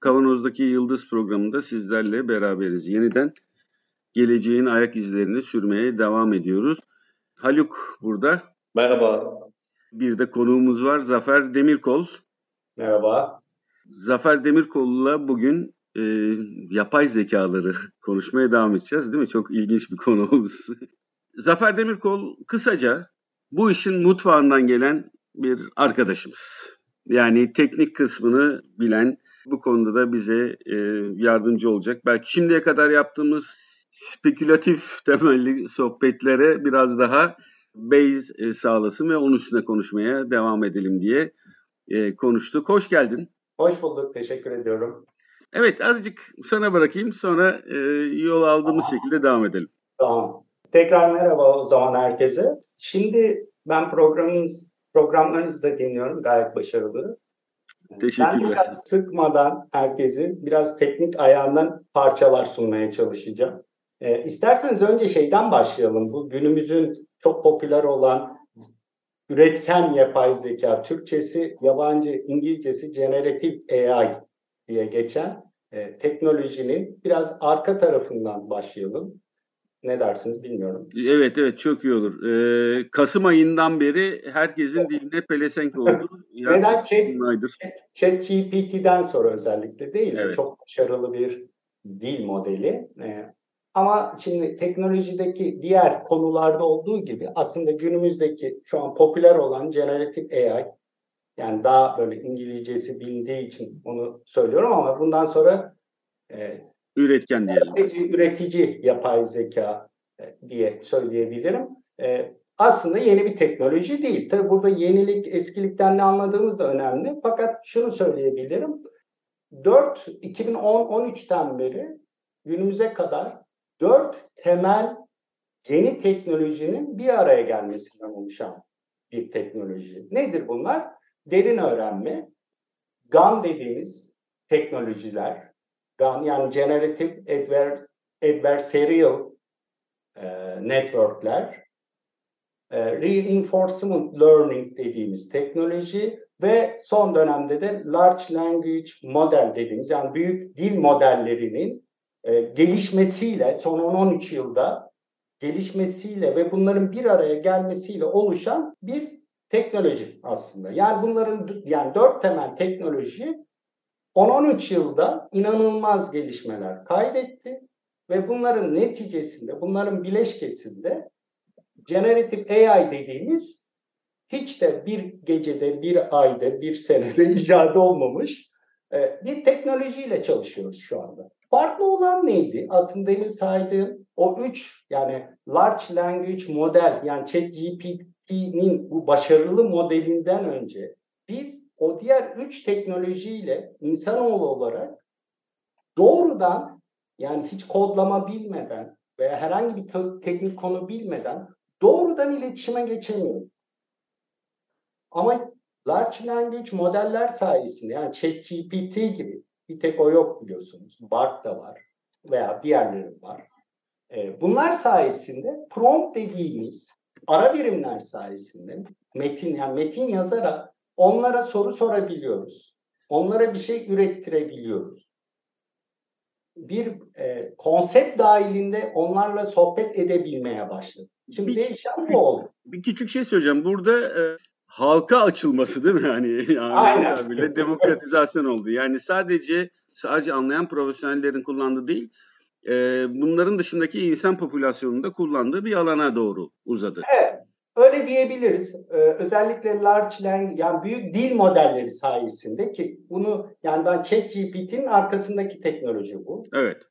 Kavanoz'daki Yıldız programında sizlerle beraberiz. Yeniden geleceğin ayak izlerini sürmeye devam ediyoruz. Haluk burada. Merhaba. Bir de konuğumuz var Zafer Demirkol. Merhaba. Zafer Demirkol'la bugün e, yapay zekaları konuşmaya devam edeceğiz değil mi? Çok ilginç bir konu oldu. Zafer Demirkol kısaca bu işin mutfağından gelen bir arkadaşımız. Yani teknik kısmını bilen, bu konuda da bize e, yardımcı olacak. Belki şimdiye kadar yaptığımız spekülatif temelli sohbetlere biraz daha base e, sağlasın ve onun üstüne konuşmaya devam edelim diye e, konuştuk. Hoş geldin. Hoş bulduk. Teşekkür ediyorum. Evet azıcık sana bırakayım sonra e, yol aldığımız tamam. şekilde devam edelim. Tamam. Tekrar merhaba o zaman herkese. Şimdi ben programınız, programlarınızı da dinliyorum. Gayet başarılı. Teşekkürler. Ben biraz sıkmadan herkesi biraz teknik ayağından parçalar sunmaya çalışacağım. E, isterseniz önce şeyden başlayalım. Bu günümüzün çok popüler olan üretken yapay zeka, Türkçesi, yabancı, İngilizcesi generative AI diye geçen e, teknolojinin biraz arka tarafından başlayalım. Ne dersiniz bilmiyorum. Evet evet çok iyi olur. Ee, Kasım ayından beri herkesin evet. diline pelesenk oldu. Neden? Chat, Chat GPT'den sonra özellikle değil mi? Evet. Çok başarılı bir dil modeli. Ee, ama şimdi teknolojideki diğer konularda olduğu gibi aslında günümüzdeki şu an popüler olan generative AI yani daha böyle İngilizcesi bilindiği için onu söylüyorum ama bundan sonra e, üretken diyelim. Üretici, üretici yapay zeka e, diye söyleyebilirim. E, aslında yeni bir teknoloji değil. Tabi burada yenilik, eskilikten ne anladığımız da önemli. Fakat şunu söyleyebilirim. 4 2010-13'ten beri günümüze kadar dört temel yeni teknolojinin bir araya gelmesinden oluşan bir teknoloji. Nedir bunlar? Derin öğrenme, GAN dediğimiz teknolojiler, GAN yani Generative Adver Adversarial e, Network'ler, e, Reinforcement Learning dediğimiz teknoloji ve son dönemde de Large Language Model dediğimiz yani büyük dil modellerinin e, gelişmesiyle son 10-13 yılda gelişmesiyle ve bunların bir araya gelmesiyle oluşan bir teknoloji aslında. Yani bunların yani dört temel teknoloji 10-13 yılda inanılmaz gelişmeler kaydetti ve bunların neticesinde, bunların bileşkesinde generative AI dediğimiz hiç de bir gecede, bir ayda, bir senede icat olmamış e, bir teknolojiyle çalışıyoruz şu anda. Farklı olan neydi? Aslında demin saydığım o üç yani Large Language Model yani ChatGPT'nin bu başarılı modelinden önce biz o diğer üç teknolojiyle insanoğlu olarak doğrudan yani hiç kodlama bilmeden veya herhangi bir teknik konu bilmeden doğrudan iletişime geçemiyoruz. Ama large language modeller sayesinde yani ChatGPT gibi bir tek o yok biliyorsunuz. BART da var veya diğerleri var. E, bunlar sayesinde prompt dediğimiz ara birimler sayesinde metin yani metin yazarak onlara soru sorabiliyoruz. Onlara bir şey ürettirebiliyoruz. Bir e, konsept dahilinde onlarla sohbet edebilmeye başladık. Şimdi bir, değişen bu oldu. Bir küçük şey söyleyeceğim. Burada e, halka açılması değil mi? Yani, yani Aynen. Bile demokratizasyon oldu. Yani sadece sadece anlayan profesyonellerin kullandığı değil, e, bunların dışındaki insan popülasyonunda kullandığı bir alana doğru uzadı. Evet. Öyle diyebiliriz. Ee, özellikle large language yani büyük dil modelleri sayesinde ki bunu yani ben ChatGPT'nin arkasındaki teknoloji bu. Evet.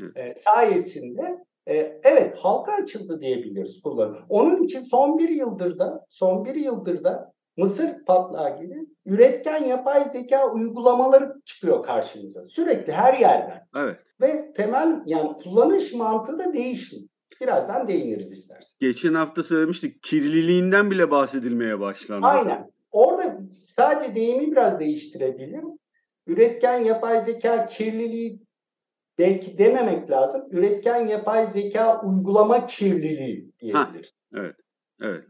evet. Ee, sayesinde e, evet halka açıldı diyebiliriz kullanım. Onun için son bir yıldır da son bir yıldır da mısır patlağı gibi üretken yapay zeka uygulamaları çıkıyor karşımıza. Sürekli her yerden. Evet. Ve temel yani kullanış mantığı da değişmiyor. Birazdan değiniriz istersen. Geçen hafta söylemiştik kirliliğinden bile bahsedilmeye başlandı. Aynen. Orada sadece deyimi biraz değiştirebilirim. Üretken yapay zeka kirliliği belki dememek lazım. Üretken yapay zeka uygulama kirliliği diyebiliriz. Ha, evet. Evet.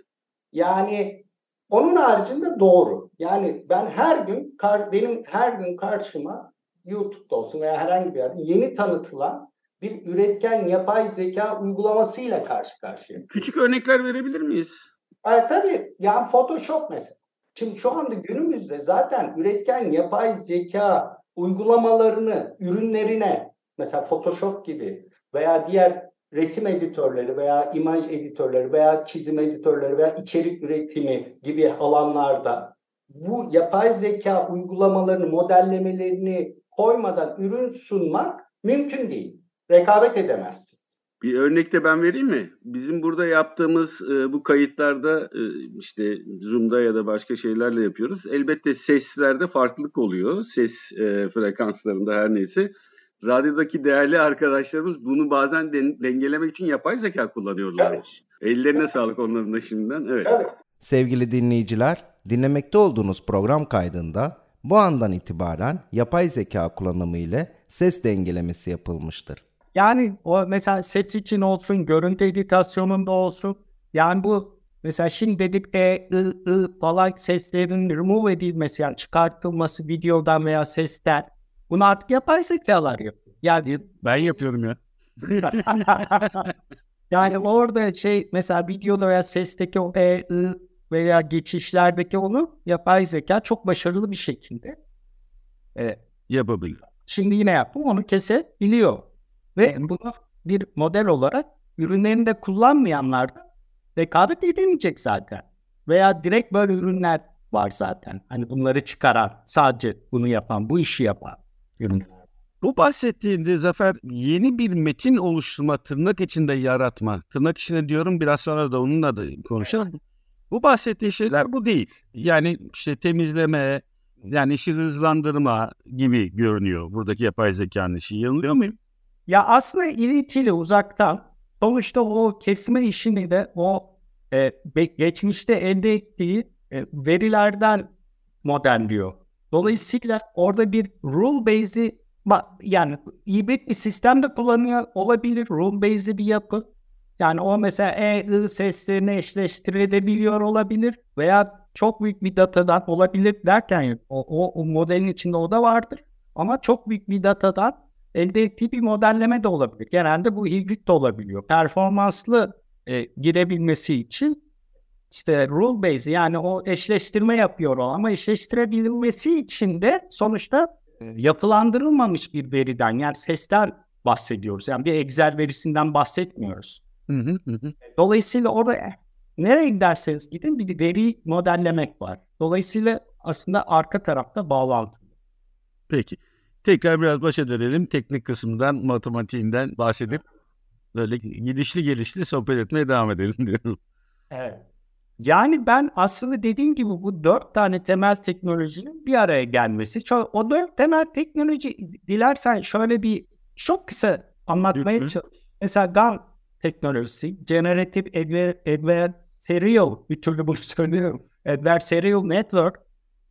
Yani onun haricinde doğru. Yani ben her gün benim her gün karşıma YouTube'da olsun veya herhangi bir yerde yeni tanıtılan bir üretken yapay zeka uygulamasıyla karşı karşıyayım. Küçük örnekler verebilir miyiz? E, tabii. Yani Photoshop mesela. Şimdi şu anda günümüzde zaten üretken yapay zeka uygulamalarını ürünlerine mesela Photoshop gibi veya diğer resim editörleri veya imaj editörleri veya çizim editörleri veya içerik üretimi gibi alanlarda bu yapay zeka uygulamalarını, modellemelerini koymadan ürün sunmak mümkün değil. Rekabet edemezsin. Bir örnek de ben vereyim mi? Bizim burada yaptığımız e, bu kayıtlarda e, işte Zoom'da ya da başka şeylerle yapıyoruz. Elbette seslerde farklılık oluyor. Ses e, frekanslarında her neyse. Radyodaki değerli arkadaşlarımız bunu bazen den- dengelemek için yapay zeka kullanıyorlarmış. Evet. Ellerine sağlık onların da şimdiden. Evet. evet. Sevgili dinleyiciler, dinlemekte olduğunuz program kaydında bu andan itibaren yapay zeka kullanımı ile ses dengelemesi yapılmıştır. Yani o mesela ses için olsun, görüntü editasyonunda olsun. Yani bu mesela şimdi dedik e, ı, ı falan seslerin remove edilmesi yani çıkartılması videodan veya sesten. Bunu artık yapay zekalar yapıyor. Yani ben yapıyorum ya. yani orada şey mesela videoda veya sesteki o e, ı veya geçişlerdeki onu yapay zeka çok başarılı bir şekilde e, yapabiliyor. Şimdi yine yaptım onu kesebiliyor. Ve bunu bir model olarak ürünlerinde kullanmayanlar da rekabet edemeyecek zaten. Veya direkt böyle ürünler var zaten. Hani bunları çıkaran, sadece bunu yapan, bu işi yapan ürünler. Bu bahsettiğinde Zafer yeni bir metin oluşturma, tırnak içinde yaratma. Tırnak içinde diyorum biraz sonra da onunla da konuşalım. Bu bahsettiği şeyler bu değil. Yani işte temizleme, yani işi hızlandırma gibi görünüyor buradaki yapay zekanın işi. Yanılıyor muyum? Ya aslında iletiyle uzaktan sonuçta o kesme işini de o e, geçmişte elde ettiği e, verilerden modelliyor. Dolayısıyla orada bir rule based'i yani hibrit bir sistem de kullanıyor olabilir. Rule based'i bir yapı. Yani o mesela E, I seslerini eşleştirebiliyor olabilir veya çok büyük bir datadan olabilir derken o, o, o modelin içinde o da vardır. Ama çok büyük bir datadan elde ettiği bir modelleme de olabilir. Genelde bu hibrit de olabiliyor. Performanslı e, girebilmesi için işte rule based yani o eşleştirme yapıyor o ama eşleştirebilmesi için de sonuçta e, yapılandırılmamış bir veriden yani sesten bahsediyoruz. Yani bir Excel verisinden bahsetmiyoruz. Hı hı hı. Dolayısıyla orada nereye giderseniz gidin bir veri modellemek var. Dolayısıyla aslında arka tarafta bağlantı. Peki. Tekrar biraz başa dönelim. Teknik kısmından, matematiğinden bahsedip böyle gidişli gelişli sohbet etmeye devam edelim diyorum. Evet. Yani ben aslında dediğim gibi bu dört tane temel teknolojinin bir araya gelmesi. O dört temel teknoloji dilersen şöyle bir çok kısa anlatmaya çalışayım. Mesela GAN teknolojisi, Generative Adversarial, bir türlü bunu söylüyorum. Adversarial Network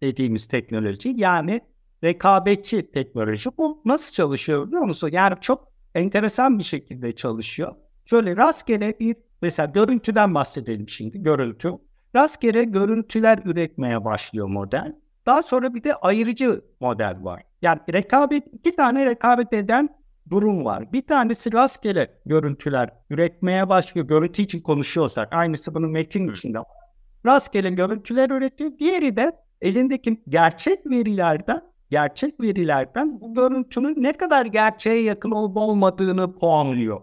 dediğimiz teknoloji. Yani rekabetçi teknoloji. Bu nasıl çalışıyor biliyor musun? Yani çok enteresan bir şekilde çalışıyor. Şöyle rastgele bir mesela görüntüden bahsedelim şimdi görüntü. Rastgele görüntüler üretmeye başlıyor model. Daha sonra bir de ayırıcı model var. Yani rekabet iki tane rekabet eden durum var. Bir tanesi rastgele görüntüler üretmeye başlıyor. Görüntü için konuşuyorsak aynısı bunun metin içinde var. Rastgele görüntüler üretiyor. Diğeri de elindeki gerçek verilerden gerçek verilerden bu görüntünün ne kadar gerçeğe yakın olup olmadığını puanlıyor.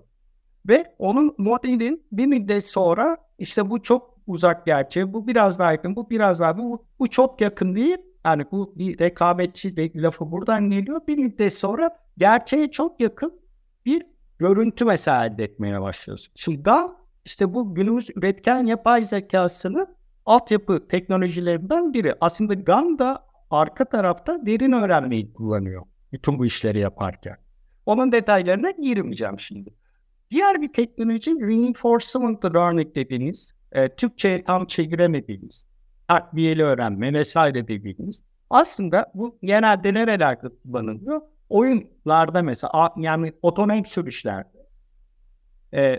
Ve onun modelin bir müddet sonra işte bu çok uzak gerçeğe, bu biraz daha yakın, bu biraz daha, bu, bu çok yakın değil. Yani bu bir rekabetçi de lafı buradan geliyor. Bir müddet sonra gerçeğe çok yakın bir görüntü mesela elde etmeye başlıyorsun. Şimdi GAN işte bu günümüz üretken yapay zekasını altyapı teknolojilerinden biri. Aslında GAN da arka tarafta derin öğrenmeyi kullanıyor bütün bu işleri yaparken. Onun detaylarına girmeyeceğim şimdi. Diğer bir teknoloji reinforcement learning dediğiniz, e, Türkçe'ye tam çeviremediğimiz, takviyeli öğrenme vesaire dediğimiz. Aslında bu genelde nerelerde kullanılıyor? Oyunlarda mesela yani otonom sürüşlerde e,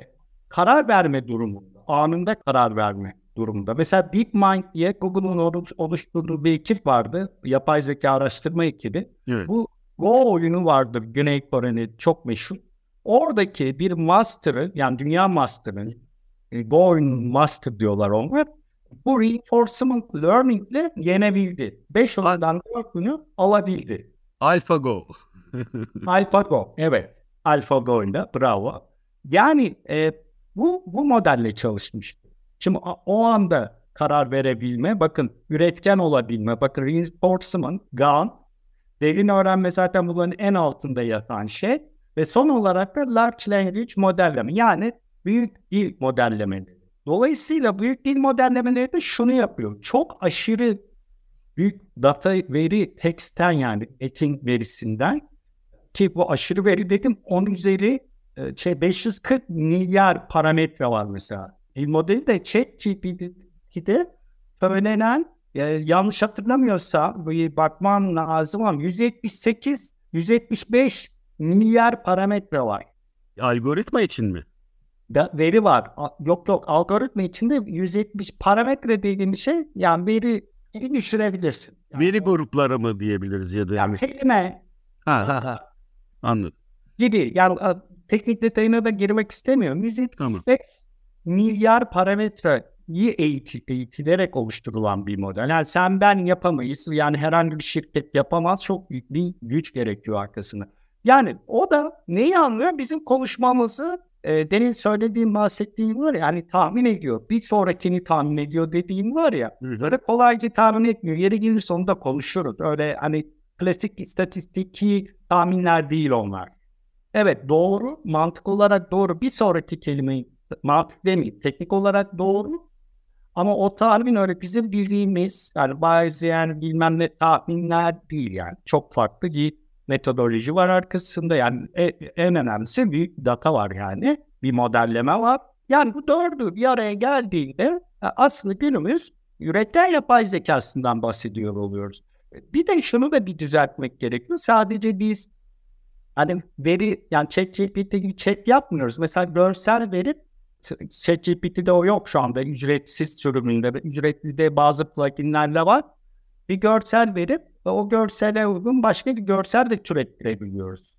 karar verme durumunda, anında karar verme durumunda. Mesela DeepMind diye Google'un oluşturduğu bir ekip vardı. Yapay zeka araştırma ekibi. Evet. Bu Go oyunu vardır Güney Kore'nin çok meşhur. Oradaki bir master'ı yani dünya master'ın e, Go oyunun master diyorlar onlar. Bu reinforcement learning ile yenebildi. 5 oyundan 4 günü alabildi. AlphaGo. AlphaGo evet. AlphaGo'yla bravo. Yani e, bu bu modelle çalışmış. Şimdi o anda karar verebilme, bakın üretken olabilme, bakın reinforcement, GAN, derin öğrenme zaten bunların en altında yatan şey ve son olarak da large language modelleme yani büyük dil modellemeleri. Dolayısıyla büyük dil modellemeleri de şunu yapıyor. Çok aşırı büyük data veri teksten yani etin verisinden ki bu aşırı veri dedim 10 üzeri e, şey 540 milyar parametre var mesela. Dil modeli de ChatGPT'de söylenen yani yanlış hatırlamıyorsam bir bakman lazım ama 178 175 milyar parametre var. Algoritma için mi? Da, veri var. Yok yok algoritma içinde 170 parametre dediğim şey yani veri düşürebilirsin. Yani, veri grupları mı diyebiliriz ya da yani. yani kelime. Ha ha ha. Anladım. Gibi yani teknik detayına da girmek istemiyorum. 175 tamam. Milyar parametre iyi eğitilerek oluşturulan bir model. Yani sen ben yapamayız. Yani herhangi bir şirket yapamaz. Çok büyük bir güç gerekiyor arkasında. Yani o da neyi anlıyor? Bizim konuşmamızı e, demin söylediğim bahsettiğim var ya yani tahmin ediyor. Bir sonrakini tahmin ediyor dediğim var ya. Böyle kolayca tahmin etmiyor. Yeri gelirse onu da konuşuruz. Öyle hani klasik istatistiki tahminler değil onlar. Evet doğru, mantık olarak doğru. Bir sonraki kelimeyi mantık demeyeyim, teknik olarak doğru ama o tahmin öyle bizim bildiğimiz yani Bayesian bilmem ne tahminler değil yani. Çok farklı bir metodoloji var arkasında yani e, en önemlisi bir data var yani. Bir modelleme var. Yani bu dördü bir araya geldiğinde e, aslında günümüz üretken yapay zekasından bahsediyor oluyoruz. Bir de şunu da bir düzeltmek gerekiyor. Sadece biz hani veri yani ChatGPT gibi chat yapmıyoruz. Mesela görsel veri ChatGPT'de o yok şu anda ücretsiz sürümünde. Ücretli de bazı pluginlerle var. Bir görsel verip ve o görsele uygun başka bir görsel de türettirebiliyoruz.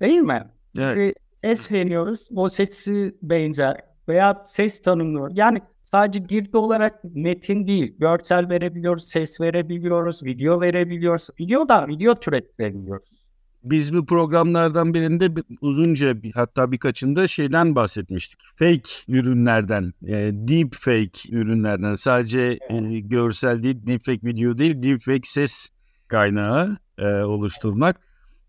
Değil mi? Evet. ses veriyoruz. O sesi benzer veya ses tanımlıyor. Yani sadece girdi olarak metin değil. Görsel verebiliyoruz, ses verebiliyoruz, video verebiliyoruz. Video da video türettirebiliyoruz biz bu programlardan birinde uzunca hatta birkaçında şeyden bahsetmiştik. Fake ürünlerden, e, deep fake ürünlerden sadece e, görsel değil, deep fake video değil, deep fake ses kaynağı e, oluşturmak.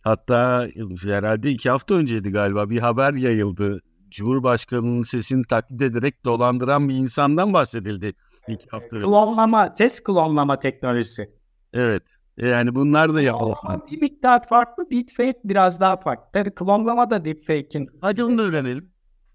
Hatta herhalde iki hafta önceydi galiba bir haber yayıldı. Cumhurbaşkanının sesini taklit ederek dolandıran bir insandan bahsedildi iki hafta önce. Klonlama, ses klonlama teknolojisi. Evet. E, yani bunlar da yapılan. Bir miktar farklı, deepfake biraz daha farklı. Tabii klonlama da deepfake'in. Hadi onu da öğrenelim.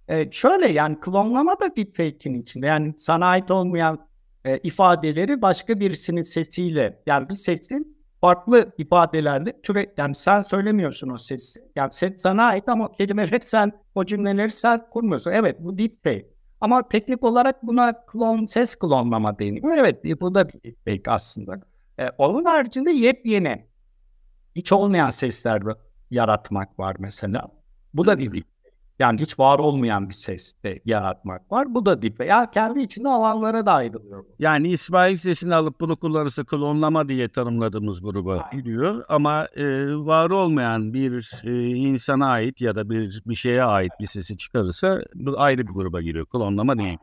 E, şöyle yani klonlama da deepfake'in içinde. Yani sana ait olmayan e, ifadeleri başka birisinin sesiyle yani bir sesin farklı ifadelerle türe yani sen söylemiyorsun o sesi. Yani ses sana ait ama kelimeleri sen o cümleleri sen kurmuyorsun. Evet bu deepfake. Ama teknik olarak buna klon ses klonlama deniyor. Evet bu da bir deepfake aslında. E, onun haricinde yepyeni hiç olmayan sesler yaratmak var mesela. Bu da bir yani hiç var olmayan bir ses de yaratmak var. Bu da dip veya kendi içinde alanlara da ayrılıyor. Yani İsmail sesini alıp bunu kullanırsa klonlama diye tanımladığımız gruba giriyor. Ama e, var olmayan bir e, insana ait ya da bir bir şeye ait bir sesi çıkarırsa bu ayrı bir gruba giriyor. Klonlama değil.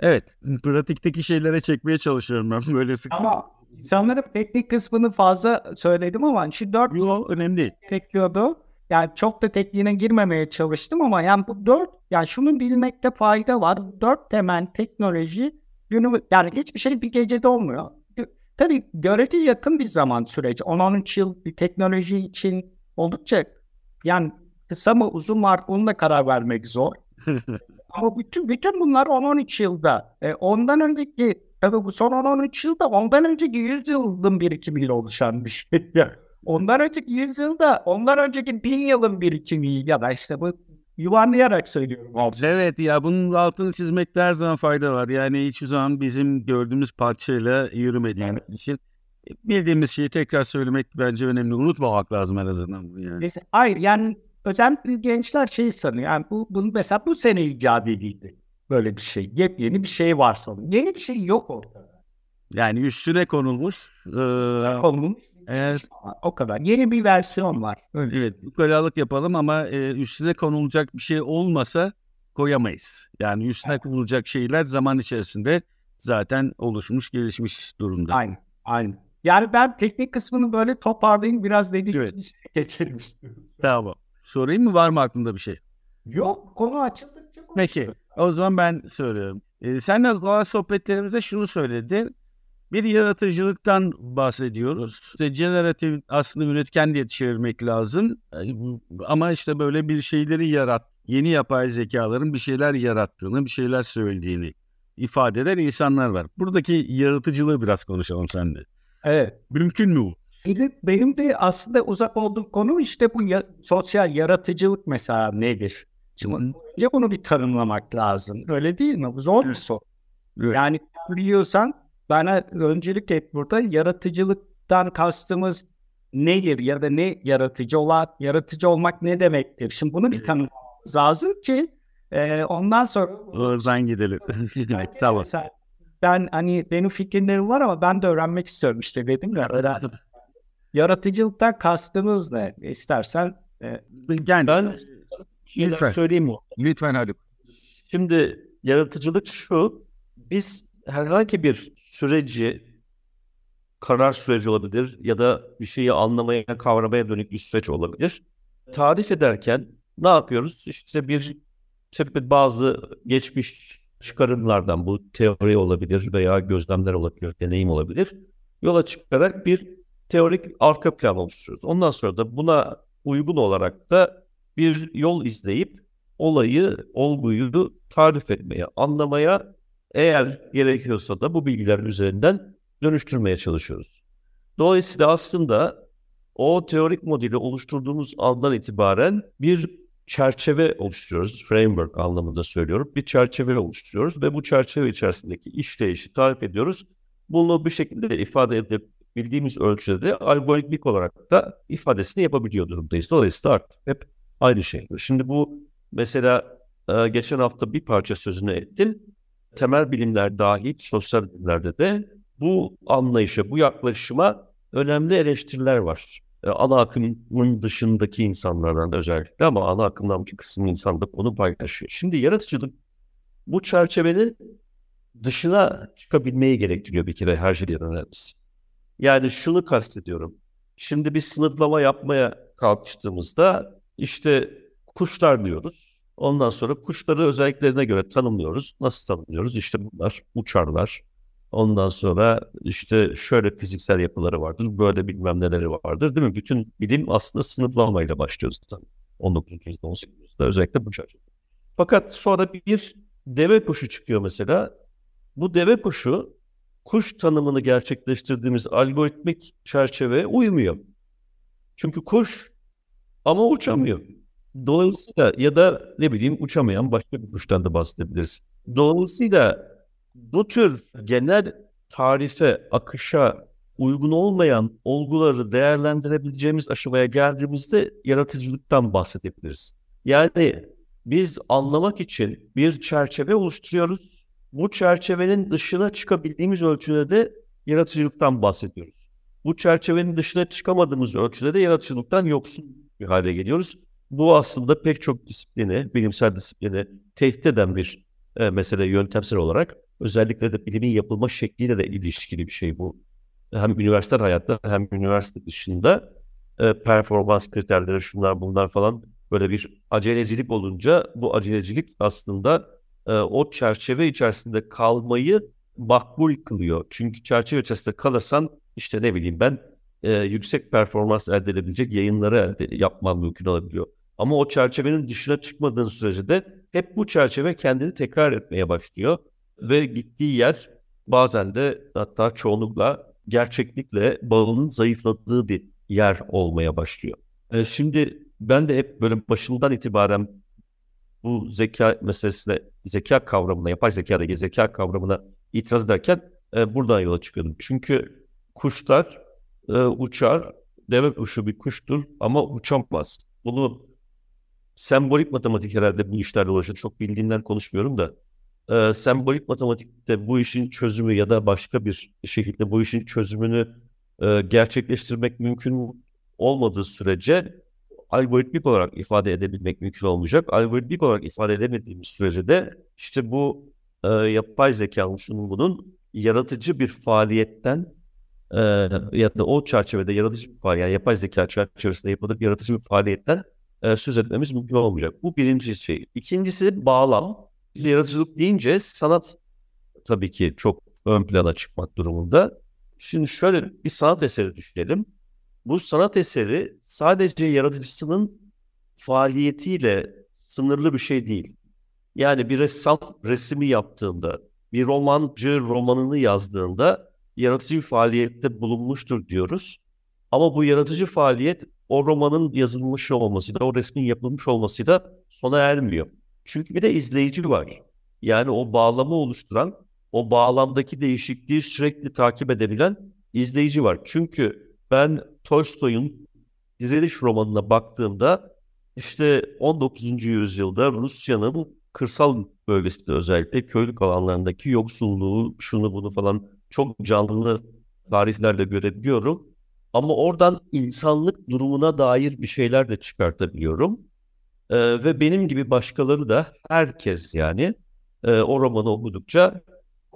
Evet. Pratikteki şeylere çekmeye çalışıyorum ben böyle sık. Ama insanların teknik kısmını fazla söyledim ama şu dört Yo, önemli değil. Yani çok da tekniğine girmemeye çalıştım ama yani bu dört yani şunu bilmekte fayda var. Dört temel teknoloji günü yani hiçbir şey bir gecede olmuyor. Tabii görece yakın bir zaman süreci. 10-13 yıl bir teknoloji için oldukça yani kısa mı uzun mu onu da karar vermek zor. Ama bütün bütün bunlar 10-13 yılda. E, ondan önceki tabii bu son 10-13 yılda ondan önceki 100 yılın birikimiyle oluşan bir şey. ondan önceki 100 yılda ondan önceki 1000 yılın birikimi ya da işte bu yuvarlayarak söylüyorum. Evet ya bunun altını çizmekte her zaman fayda var. Yani hiçbir zaman bizim gördüğümüz parçayla yürümediğimiz evet. için bildiğimiz şeyi tekrar söylemek bence önemli. Unutmamak lazım en azından. Yani. Neyse, hayır yani özellikle gençler şey sanıyor. Yani bu, bunu mesela bu sene icat edildi. Böyle bir şey. Yepyeni bir şey var sanıyor. Yeni bir şey yok ortada. Yani üstüne konulmuş. E, konulmuş. Evet. O kadar. Yeni bir versiyon var. Öyle. Evet. Ukalalık yapalım ama e, üstüne konulacak bir şey olmasa koyamayız. Yani üstüne evet. konulacak şeyler zaman içerisinde zaten oluşmuş, gelişmiş durumda. Aynen. Aynen. Yani ben teknik kısmını böyle toparlayayım biraz dedik. Evet. Geçelim istiyorum. Tamam. Sorayım mı var mı aklında bir şey? Yok konu açıldıkça konuşuyor. Peki o zaman ben söylüyorum. Ee, sen de olan sohbetlerimizde şunu söyledin. Bir yaratıcılıktan bahsediyoruz. İşte generatif aslında üretken diye çevirmek lazım. Ama işte böyle bir şeyleri yarat, yeni yapay zekaların bir şeyler yarattığını, bir şeyler söylediğini ifade eden insanlar var. Buradaki yaratıcılığı biraz konuşalım seninle. Evet. Mümkün mü bu? Benim de aslında uzak olduğum konu işte bu ya, sosyal yaratıcılık mesela nedir? Şimdi ya bunu bir tanımlamak lazım. Öyle değil mi? Bu zor bir soru. Evet. Yani biliyorsan bana öncelik et burada yaratıcılıktan kastımız nedir ya da ne yaratıcı olan yaratıcı olmak ne demektir? Şimdi bunu bir tanımlamamız lazım ki e, ondan sonra oradan gidelim. tamam. ben hani benim fikirlerim var ama ben de öğrenmek istiyorum işte dedim ya. Yaratıcılıktan kastımız ne? İstersen e, yani ben lütfen söyleyeyim mi? Lütfen Haluk. Şimdi yaratıcılık şu. Biz herhangi bir süreci karar süreci olabilir ya da bir şeyi anlamaya, kavramaya dönük bir süreç olabilir. Tarif ederken ne yapıyoruz? İşte bir işte bazı geçmiş çıkarımlardan bu teori olabilir veya gözlemler olabilir, deneyim olabilir. Yola çıkarak bir teorik arka plan oluşturuyoruz. Ondan sonra da buna uygun olarak da bir yol izleyip olayı, olguyu tarif etmeye, anlamaya eğer gerekiyorsa da bu bilgiler üzerinden dönüştürmeye çalışıyoruz. Dolayısıyla aslında o teorik modeli oluşturduğumuz andan itibaren bir çerçeve oluşturuyoruz. Framework anlamında söylüyorum. Bir çerçeve oluşturuyoruz ve bu çerçeve içerisindeki işleyişi tarif ediyoruz. Bunu bir şekilde ifade edip bildiğimiz ölçüde de algoritmik olarak da ifadesini yapabiliyor durumdayız. Dolayısıyla artık hep aynı şey. Şimdi bu mesela e, geçen hafta bir parça sözünü ettim. Temel bilimler dahil sosyal bilimlerde de bu anlayışa, bu yaklaşıma önemli eleştiriler var. E, ana akımın dışındaki insanlardan özellikle ama ana akımdan bir kısım insan da bunu paylaşıyor. Şimdi yaratıcılık bu çerçevenin dışına çıkabilmeyi gerektiriyor bir kere her şeyden önemlisi. Yani şunu kastediyorum. Şimdi bir sınıflama yapmaya kalkıştığımızda işte kuşlar diyoruz. Ondan sonra kuşları özelliklerine göre tanımlıyoruz. Nasıl tanımlıyoruz? İşte bunlar uçarlar. Ondan sonra işte şöyle fiziksel yapıları vardır, böyle bilmem neleri vardır değil mi? Bütün bilim aslında sınıflamayla başlıyor zaten. 19. yüzyılda, 18. yüzyılda özellikle bu çerçeve. Fakat sonra bir deve kuşu çıkıyor mesela. Bu deve kuşu kuş tanımını gerçekleştirdiğimiz algoritmik çerçeveye uymuyor. Çünkü kuş ama uçamıyor. Dolayısıyla ya da ne bileyim uçamayan başka bir kuştan da bahsedebiliriz. Dolayısıyla bu tür genel tarife, akışa uygun olmayan olguları değerlendirebileceğimiz aşamaya geldiğimizde yaratıcılıktan bahsedebiliriz. Yani biz anlamak için bir çerçeve oluşturuyoruz. Bu çerçevenin dışına çıkabildiğimiz ölçüde de yaratıcılıktan bahsediyoruz. Bu çerçevenin dışına çıkamadığımız ölçüde de yaratıcılıktan yoksun bir hale geliyoruz. Bu aslında pek çok disiplini, bilimsel disiplini tehdit eden bir e, mesele yöntemsel olarak. Özellikle de bilimin yapılma şekliyle de ilişkili bir şey bu. Hem üniversite hayatta hem üniversite dışında e, performans kriterleri şunlar bunlar falan böyle bir acelecilik olunca bu acelecilik aslında e, o çerçeve içerisinde kalmayı makbul kılıyor. Çünkü çerçeve içerisinde kalırsan işte ne bileyim ben e, yüksek performans elde edebilecek yayınları elde yapman mümkün olabiliyor. Ama o çerçevenin dışına çıkmadığın sürece de hep bu çerçeve kendini tekrar etmeye başlıyor ve gittiği yer bazen de hatta çoğunlukla gerçeklikle bağının zayıfladığı bir yer olmaya başlıyor. E, şimdi ben de hep böyle başından itibaren bu zeka meselesine, zeka kavramına, yapay zekadaki zeka kavramına itiraz ederken e, buradan yola çıkıyordum. Çünkü kuşlar e, uçar, deve kuşu bir kuştur ama uçamaz. Bunu sembolik matematik herhalde bu işlerle uğraşıyor. Çok bildiğinden konuşmuyorum da. E, sembolik matematikte bu işin çözümü ya da başka bir şekilde bu işin çözümünü e, gerçekleştirmek mümkün olmadığı sürece algoritmik olarak ifade edebilmek mümkün olmayacak. Algoritmik olarak ifade edemediğimiz sürece de işte bu e, yapay zekanın şunun bunun yaratıcı bir faaliyetten e, ya da o çerçevede yaratıcı bir faaliyet, yani yapay zeka çerçevesinde yapılır yaratıcı bir faaliyetten e, söz etmemiz mümkün olmayacak. Bu birinci şey. İkincisi bağlam. Yaratıcılık deyince sanat tabii ki çok ön plana çıkmak durumunda. Şimdi şöyle bir sanat eseri düşünelim bu sanat eseri sadece yaratıcısının faaliyetiyle sınırlı bir şey değil. Yani bir ressam resmi yaptığında, bir romancı romanını yazdığında yaratıcı bir faaliyette bulunmuştur diyoruz. Ama bu yaratıcı faaliyet o romanın yazılmış olmasıyla, o resmin yapılmış olmasıyla sona ermiyor. Çünkü bir de izleyici var. Yani o bağlamı oluşturan, o bağlamdaki değişikliği sürekli takip edebilen izleyici var. Çünkü ben Tolstoy'un Diriliş romanına baktığımda işte 19. yüzyılda Rusya'nın kırsal bölgesinde özellikle köylük alanlarındaki yoksulluğu, şunu bunu falan çok canlı tariflerle görebiliyorum. Ama oradan insanlık durumuna dair bir şeyler de çıkartabiliyorum. Ee, ve benim gibi başkaları da herkes yani e, o romanı okudukça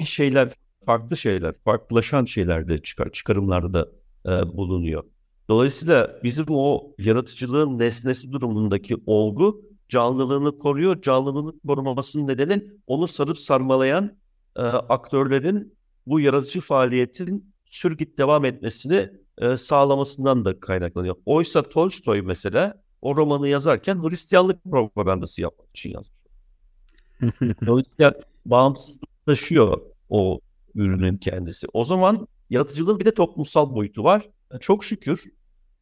bir şeyler, farklı şeyler, farklılaşan şeyler de çıkar, çıkarımlarda da e, bulunuyor. Dolayısıyla bizim o yaratıcılığın nesnesi durumundaki olgu canlılığını koruyor. Canlılığını korumamasının nedeni onu sarıp sarmalayan e, aktörlerin bu yaratıcı faaliyetin sürgit devam etmesini e, sağlamasından da kaynaklanıyor. Oysa Tolstoy mesela o romanı yazarken Hristiyanlık propagandası yapmak için yazmış. Dolayısıyla bağımsızlaşıyor o ürünün kendisi. O zaman yaratıcılığın bir de toplumsal boyutu var. Çok şükür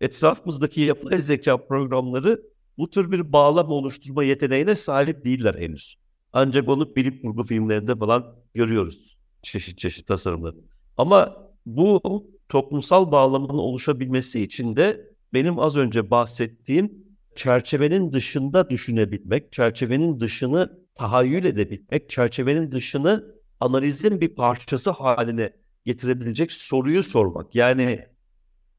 etrafımızdaki yapay zeka programları bu tür bir bağlam oluşturma yeteneğine sahip değiller henüz. Ancak onu bilim kurgu filmlerinde falan görüyoruz. Çeşit çeşit tasarımları. Ama bu toplumsal bağlamın oluşabilmesi için de benim az önce bahsettiğim çerçevenin dışında düşünebilmek, çerçevenin dışını tahayyül edebilmek, çerçevenin dışını analizin bir parçası haline getirebilecek soruyu sormak. Yani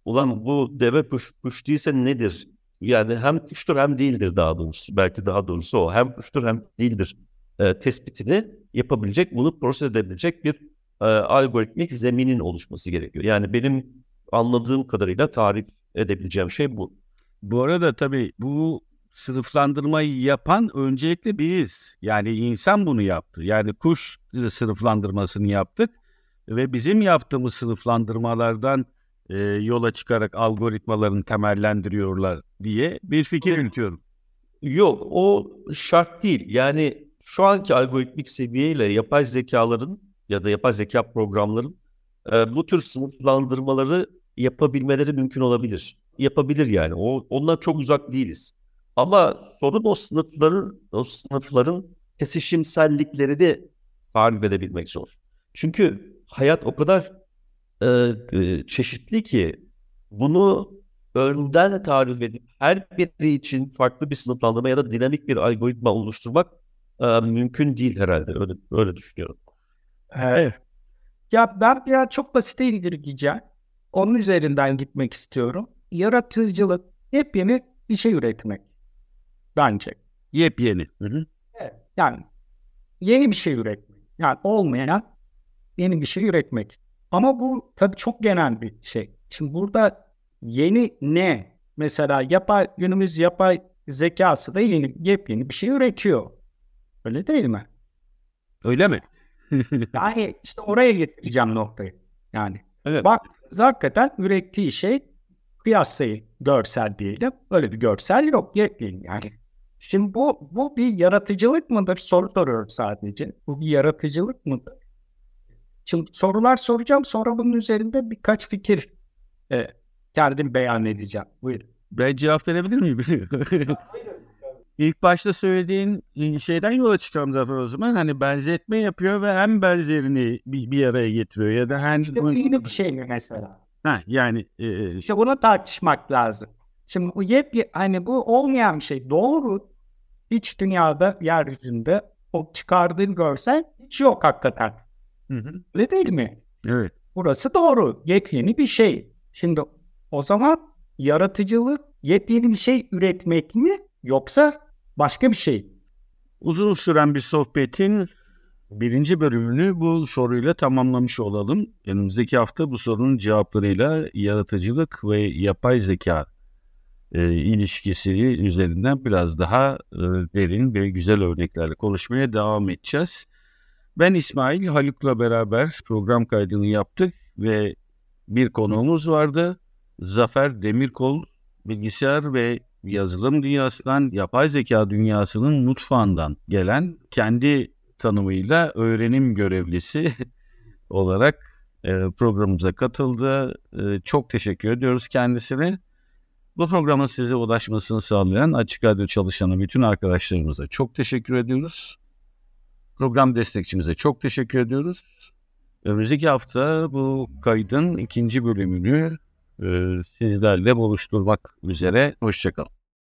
ulan bu deve kuş, kuş değilse nedir? Yani hem kuştur hem değildir daha doğrusu. Belki daha doğrusu o. Hem kuştur hem değildir e, tespitini yapabilecek, bunu proses edebilecek bir e, algoritmik zeminin oluşması gerekiyor. Yani benim anladığım kadarıyla tarif edebileceğim şey bu. Bu arada tabii bu sınıflandırmayı yapan öncelikle biz. Yani insan bunu yaptı. Yani kuş sınıflandırmasını yaptık ve bizim yaptığımız sınıflandırmalardan e, yola çıkarak algoritmalarını temellendiriyorlar diye bir fikir yürütüyorum. Yok o şart değil. Yani şu anki algoritmik seviyeyle yapay zekaların ya da yapay zeka programların e, bu tür sınıflandırmaları yapabilmeleri mümkün olabilir. Yapabilir yani. O ondan çok uzak değiliz. Ama sorun o sınıfların o sınıfların kesişimselliklerini tarif edebilmek zor. Çünkü hayat o kadar e, çeşitli ki bunu önden tarif edip her biri için farklı bir sınıflandırma ya da dinamik bir algoritma oluşturmak e, mümkün değil herhalde. Öyle, öyle düşünüyorum. Evet. Ya ben biraz çok basite indirgeyeceğim. Onun üzerinden gitmek istiyorum. Yaratıcılık yepyeni bir şey üretmek. Bence. Yepyeni. Hı hı. Evet. Yani yeni bir şey üretmek. Yani olmayan yeni bir şey üretmek. Ama bu tabii çok genel bir şey. Şimdi burada yeni ne mesela yapay günümüz yapay zekası da yeni yepyeni bir şey üretiyor. Öyle değil mi? Öyle mi? Yani işte oraya getireceğim noktayı. Yani Evet. bak hakikaten ürettiği şey kıyaslayın görsel diyelim. Öyle bir görsel yok yepyeni yani. Şimdi bu bu bir yaratıcılık mıdır? Soru soruyorum sadece. Bu bir yaratıcılık mıdır? Şimdi sorular soracağım. Sonra bunun üzerinde birkaç fikir e, kendim beyan edeceğim. Buyurun. Ben cevap verebilir miyim? İlk başta söylediğin şeyden yola çıkalım zaten o zaman. Hani benzetme yapıyor ve hem benzerini bir, bir araya getiriyor ya da hem... İşte bu yeni bir şey mi mesela? Ha, yani e, İşte bunu tartışmak lazım. Şimdi bu yep hani bu olmayan bir şey. Doğru. Hiç dünyada, yeryüzünde o çıkardığın görsel hiç yok hakikaten. Hı hı, Öyle değil mi? evet. Burası doğru. Yepyeni bir şey. Şimdi o zaman yaratıcılık yepyeni bir şey üretmek mi yoksa başka bir şey? Uzun süren bir sohbetin birinci bölümünü bu soruyla tamamlamış olalım. Önümüzdeki hafta bu sorunun cevaplarıyla yaratıcılık ve yapay zeka e, ilişkisi üzerinden biraz daha e, derin ve güzel örneklerle konuşmaya devam edeceğiz. Ben İsmail Haluk'la beraber program kaydını yaptık ve bir konuğumuz vardı. Zafer Demirkol bilgisayar ve yazılım dünyasından, yapay zeka dünyasının mutfağından gelen kendi tanımıyla öğrenim görevlisi olarak e, programımıza katıldı. E, çok teşekkür ediyoruz kendisine. Bu programın size ulaşmasını sağlayan Açık Radyo çalışanı bütün arkadaşlarımıza çok teşekkür ediyoruz. Program destekçimize çok teşekkür ediyoruz. Önümüzdeki hafta bu kaydın ikinci bölümünü e, sizlerle buluşturmak üzere. Hoşçakalın.